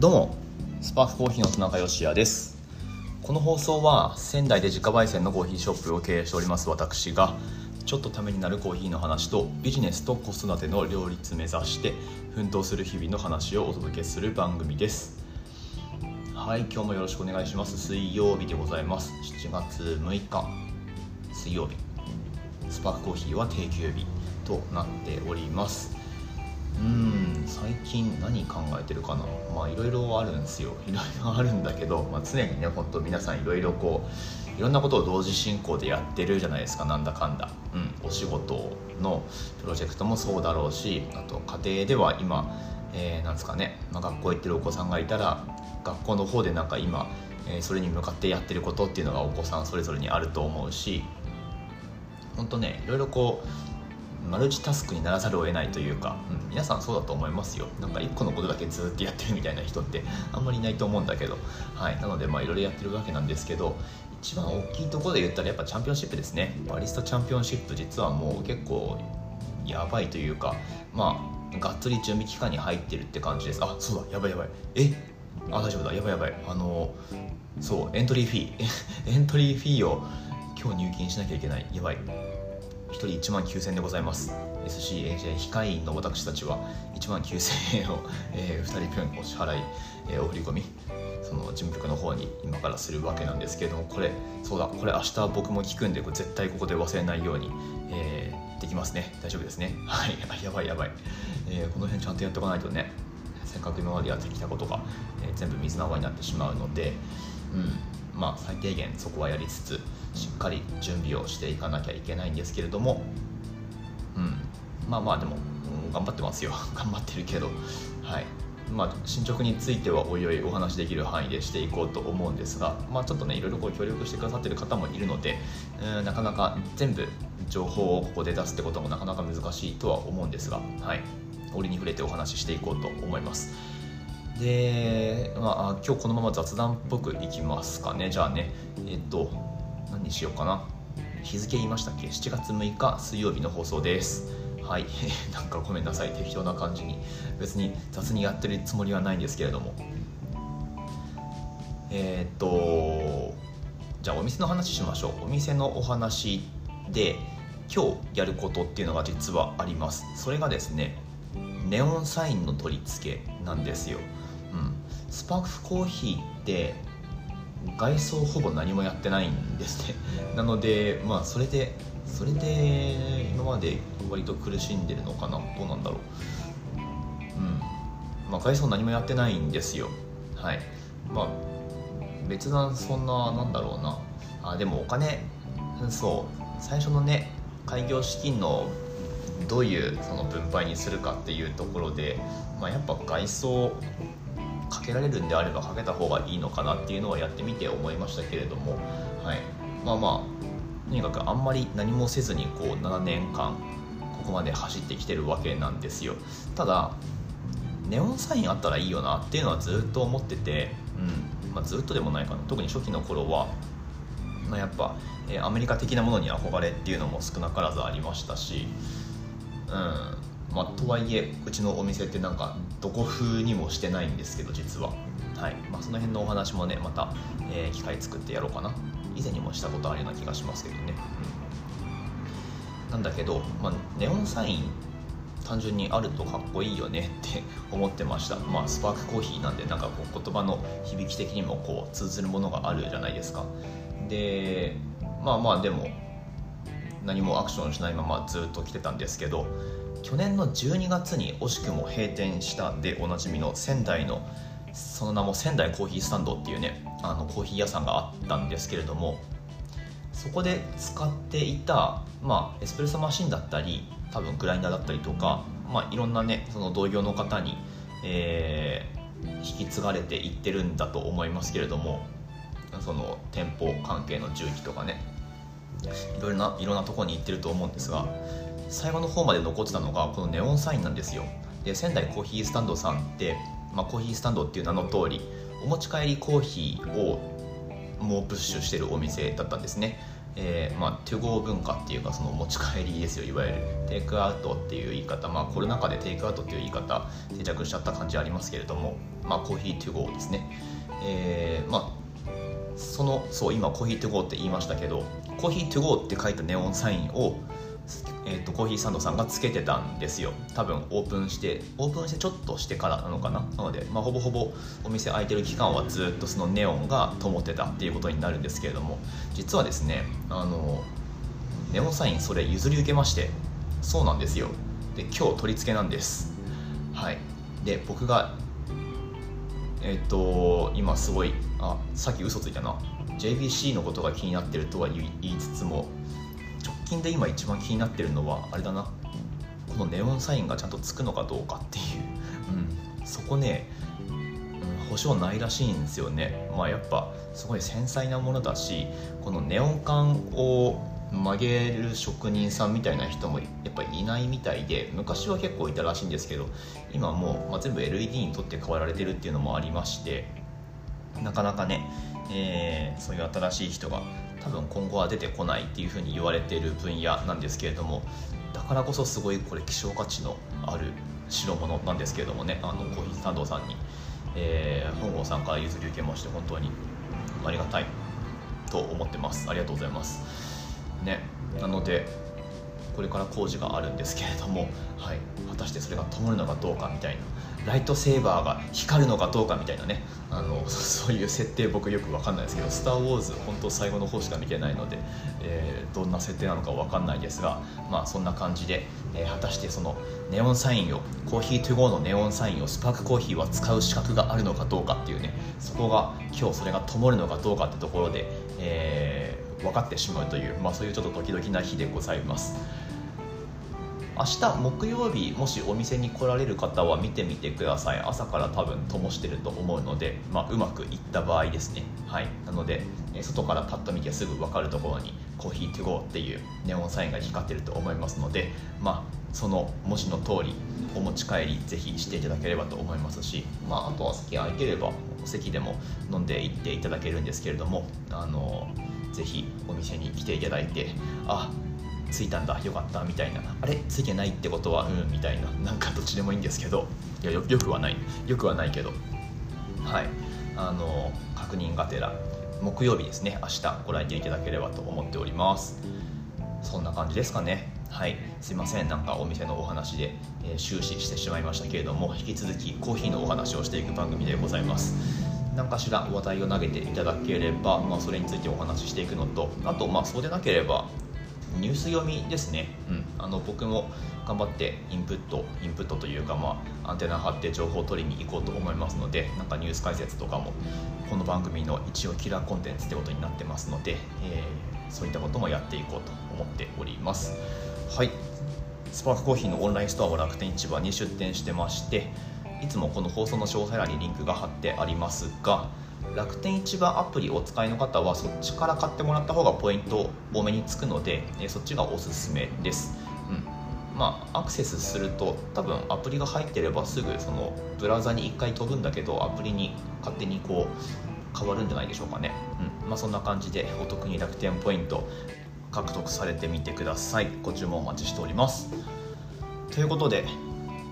どうも。スパークコーヒーの田中芳也です。この放送は仙台で自家焙煎のコーヒーショップを経営しております私がちょっとためになるコーヒーの話とビジネスと子育ての両立目指して奮闘する日々の話をお届けする番組です。はい今日もよろしくお願いします。水曜日でございます。7月6日。水曜日。スパークコーヒーは定休日となっております。うん最近何考えてるかな。まあいろいろあるんですよ。いろいろあるんだけど、まあ、常にねほんと皆さんいろいろこういろんなことを同時進行でやってるじゃないですか。なんだかんだ、うん、お仕事のプロジェクトもそうだろうしあと家庭では今、えー、なんですかね、まあ、学校行ってるお子さんがいたら学校の方でなんか今、えー、それに向かってやってることっていうのがお子さんそれぞれにあると思うし本当ねいろいろこうマルチタスクにならざるを得ないというか、うん、皆さんそうだと思いますよ。なんか1個のことだけずっとやってるみたいな人ってあんまりいないと思うんだけどはい。なのでまあいろいろやってるわけなんですけど一番大きいところで言ったらやっぱチャンピオンシップですね。バリスタチャンピオンシップ実はもう結構やばいというかまあがっつり準備期間に入ってるって感じです。あそうだやばいやばい。え？あ大丈夫だ。やばいやばい。あのそうエントリーフィー。エントリーフィーを今日入金しなきゃいけない。やばい。1人1万9000円でございます。SCAJ 控え員の私たちは1万9000円を、えー、2人分お支払い、えー、お振り込みその事務局の方に今からするわけなんですけれどもこれそうだこれ明日僕も聞くんでこれ絶対ここで忘れないように、えー、できますね。大丈夫ですね。はい。やばいやばい、えー、この辺ちゃんとやっておかないとね。せっかく今までやってきたことが、えー、全部水の泡になってしまうのでうん。まあ最低限そこはやりつつしっかり準備をしていかなきゃいけないんですけれども、うん、まあまあでも、うん、頑張ってますよ。頑張ってるけど、はい。まあ、進捗についてはおいおいお話できる範囲でしていこうと思うんですが、まあ、ちょっとねいろいろこう協力してくださってる方もいるので、うん、なかなか全部情報をここで出すってこともなかなか難しいとは思うんですが、はい、折に触れてお話ししていこうと思います。で、まあ、今日このまま雑談っぽくいきますかね。じゃあね。えっと何にしようかな。日付言いましたっけ？7月6日水曜日の放送です。はい。なんかごめんなさい。適当な感じに。別に雑にやってるつもりはないんですけれども。えー、っとじゃあお店の話しましょう。お店のお話で今日やることっていうのが実はあります。それがですねネオンサインの取り付けなんですよ、うん、スパークコーヒーって外装ほぼ何もやってないんですね。なのでまあそれでそれで今まで割と苦しんでるのかな。どうなんだろう。うん。まあ外装何もやってないんですよ。はい。まあ別段そんななんだろうな。あでもお金そう。最初のね開業資金のどういうその分配にするかっていうところで、まあ、やっぱ外装かけられるんであればかけた方がいいのかなっていうのはやってみて思いましたけれども、はい、まあまあとにかくあんまり何もせずにこう7年間ここまで走ってきてるわけなんですよ。ただネオンサインあったらいいよなっていうのはずっと思ってて、うん。まあ、ずっとでもないかな。特に初期の頃は、まあ、やっぱ、え、アメリカ的なものに憧れっていうのも少なからずありましたし、うん。まあ、とはいえうちのお店ってなんかどこ風にもしてないんですけど実は、はい。まあ、その辺のお話もねまた、えー、機会作ってやろうかな。以前にもしたことあるような気がしますけどね、うん、なんだけど、まあ、ネオンサイン単純にあるとかっこいいよね って思ってました。まあスパークコーヒーなんでなんかこう言葉の響き的にもこう通ずるものがあるじゃないですか。でまあまあでも何もアクションしないままずっと来てたんですけど去年の12月に惜しくも閉店したでおなじみの仙台のその名も仙台コーヒースタンドっていうねあのコーヒー屋さんがあったんですけれどもそこで使っていた、まあ、エスプレッソマシンだったり多分グラインダーだったりとか、まあ、いろんなねその同業の方に、えー、引き継がれていってるんだと思いますけれどもその店舗関係の重機とかねいろいろないろんなとこに行ってると思うんですが最後の方まで残ってたのがこのネオンサインなんですよ。で仙台コーヒースタンドさんって、まあ、コーヒースタンドっていう名の通りお持ち帰りコーヒーをもうプッシュしてるお店だったんですね、えー、まあ、トゥゴー文化っていうかその持ち帰りですよいわゆる。テイクアウトっていう言い方。まあコロナ禍でテイクアウトっていう言い方定着しちゃった感じありますけれどもまあコーヒートゥゴーですね。えー、まあそのそう今コーヒートゥゴーって言いましたけどコーヒートゥゴーって書いたネオンサインをえーと、コーヒーサンドさんがつけてたんですよ。多分オープンしてオープンしてちょっとしてからなのかな？なので、まあ、ほぼほぼお店開いてる期間はずっとそのネオンが灯ってたっていうことになるんですけれども。実はですねあのネオンサインそれ譲り受けましてそうなんですよ。で今日取り付けなんです。はい。で僕がえっ、ー、と今すごいあさっき嘘ついたな。JVC のことが気になってるとは言いつつも近で今一番気になってるのはあれだな。このネオンサインがちゃんとつくのかどうかっていう、うん、そこね、うん、保証ないらしいんですよね。まあやっぱすごい繊細なものだしこのネオン管を曲げる職人さんみたいな人もやっぱいないみたいで昔は結構いたらしいんですけど今もう、まあ、全部 LED にとって変わられてるっていうのもありましてなかなかね、えー、そういう新しい人が多分今後は出てこないっていうふうに言われている分野なんですけれどもだからこそすごいこれ希少価値のある代物なんですけれどもねあのコーヒースタンドさんに、えー、本郷さんから譲り受けまして本当にありがたいと思ってます。ありがとうございます。ねなのでこれから工事があるんですけれども、はい、果たしてそれが灯るのかどうかみたいな。ライトセーバーが光るのかどうかみたいなね。あの そういう設定僕よく分かんないですけど「スター・ウォーズ」本当最後の方しか見てないので、えー、どんな設定なのか分かんないですがまあそんな感じで、えー、果たしてそのネオンサインをコーヒートゥゴーのネオンサインをスパークコーヒーは使う資格があるのかどうかっていうねそこが今日それが灯るのかどうかってところで、えー、分かってしまうという、まあ、そういうちょっとドキドキな日でございます。明日木曜日もしお店に来られる方は見てみてください。朝から多分灯してると思うので、まあ、うまくいった場合ですね。はい。なので外からパッと見てすぐ分かるところにコーヒートゥゴーっていうネオンサインが光ってると思いますのでまあその文字の通りお持ち帰りぜひしていただければと思いますし、まあ、あとは席空いてればお席でも飲んでいっていただけるんですけれどもあのぜひお店に来ていただいてあついたんだよかったみたいな。あれついてないってことはうんみたいな。なんかどっちでもいいんですけど。いやよくはない。よくはないけど。はい。あの確認がてら。木曜日ですね。明日ご来店いただければと思っております。そんな感じですかね。はい。すいません。なんかお店のお話で、えー、終始してしまいましたけれども引き続きコーヒーのお話をしていく番組でございます。何かしら話題を投げていただければ、まあ、それについてお話ししていくのとあとまあそうでなければニュース読みですね、うん、あの僕も頑張ってインプットインプットというか、まあ、アンテナ張って情報を取りに行こうと思いますのでなんかニュース解説とかもこの番組の一応キラーコンテンツってことになってますので、えー、そういったこともやっていこうと思っております。はい。スパークコーヒーのオンラインストアは楽天市場に出店してましていつもこの放送の詳細欄にリンクが貼ってありますが楽天市場アプリをお使いの方はそっちから買ってもらった方がポイント多めにつくのでそっちがおすすめです、うん。まあ、アクセスすると多分アプリが入ってればすぐそのブラウザに1回飛ぶんだけどアプリに勝手にこう変わるんじゃないでしょうかね、うん。まあ、そんな感じでお得に楽天ポイント獲得されてみてください。ご注文お待ちしております。ということで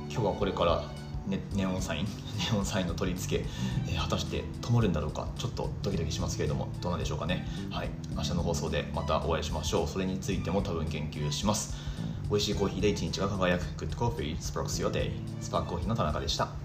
今日はこれからネネオンサインネオンサインの取り付け、えー、果たして灯るんだろうかちょっとドキドキしますけれどもどうなんでしょうかね。はい。明日の放送でまたお会いしましょう。それについても多分研究します。美味しいコーヒーで一日が輝く。Good Coffee. Sparks Your Day. スパークコーヒーの田中でした。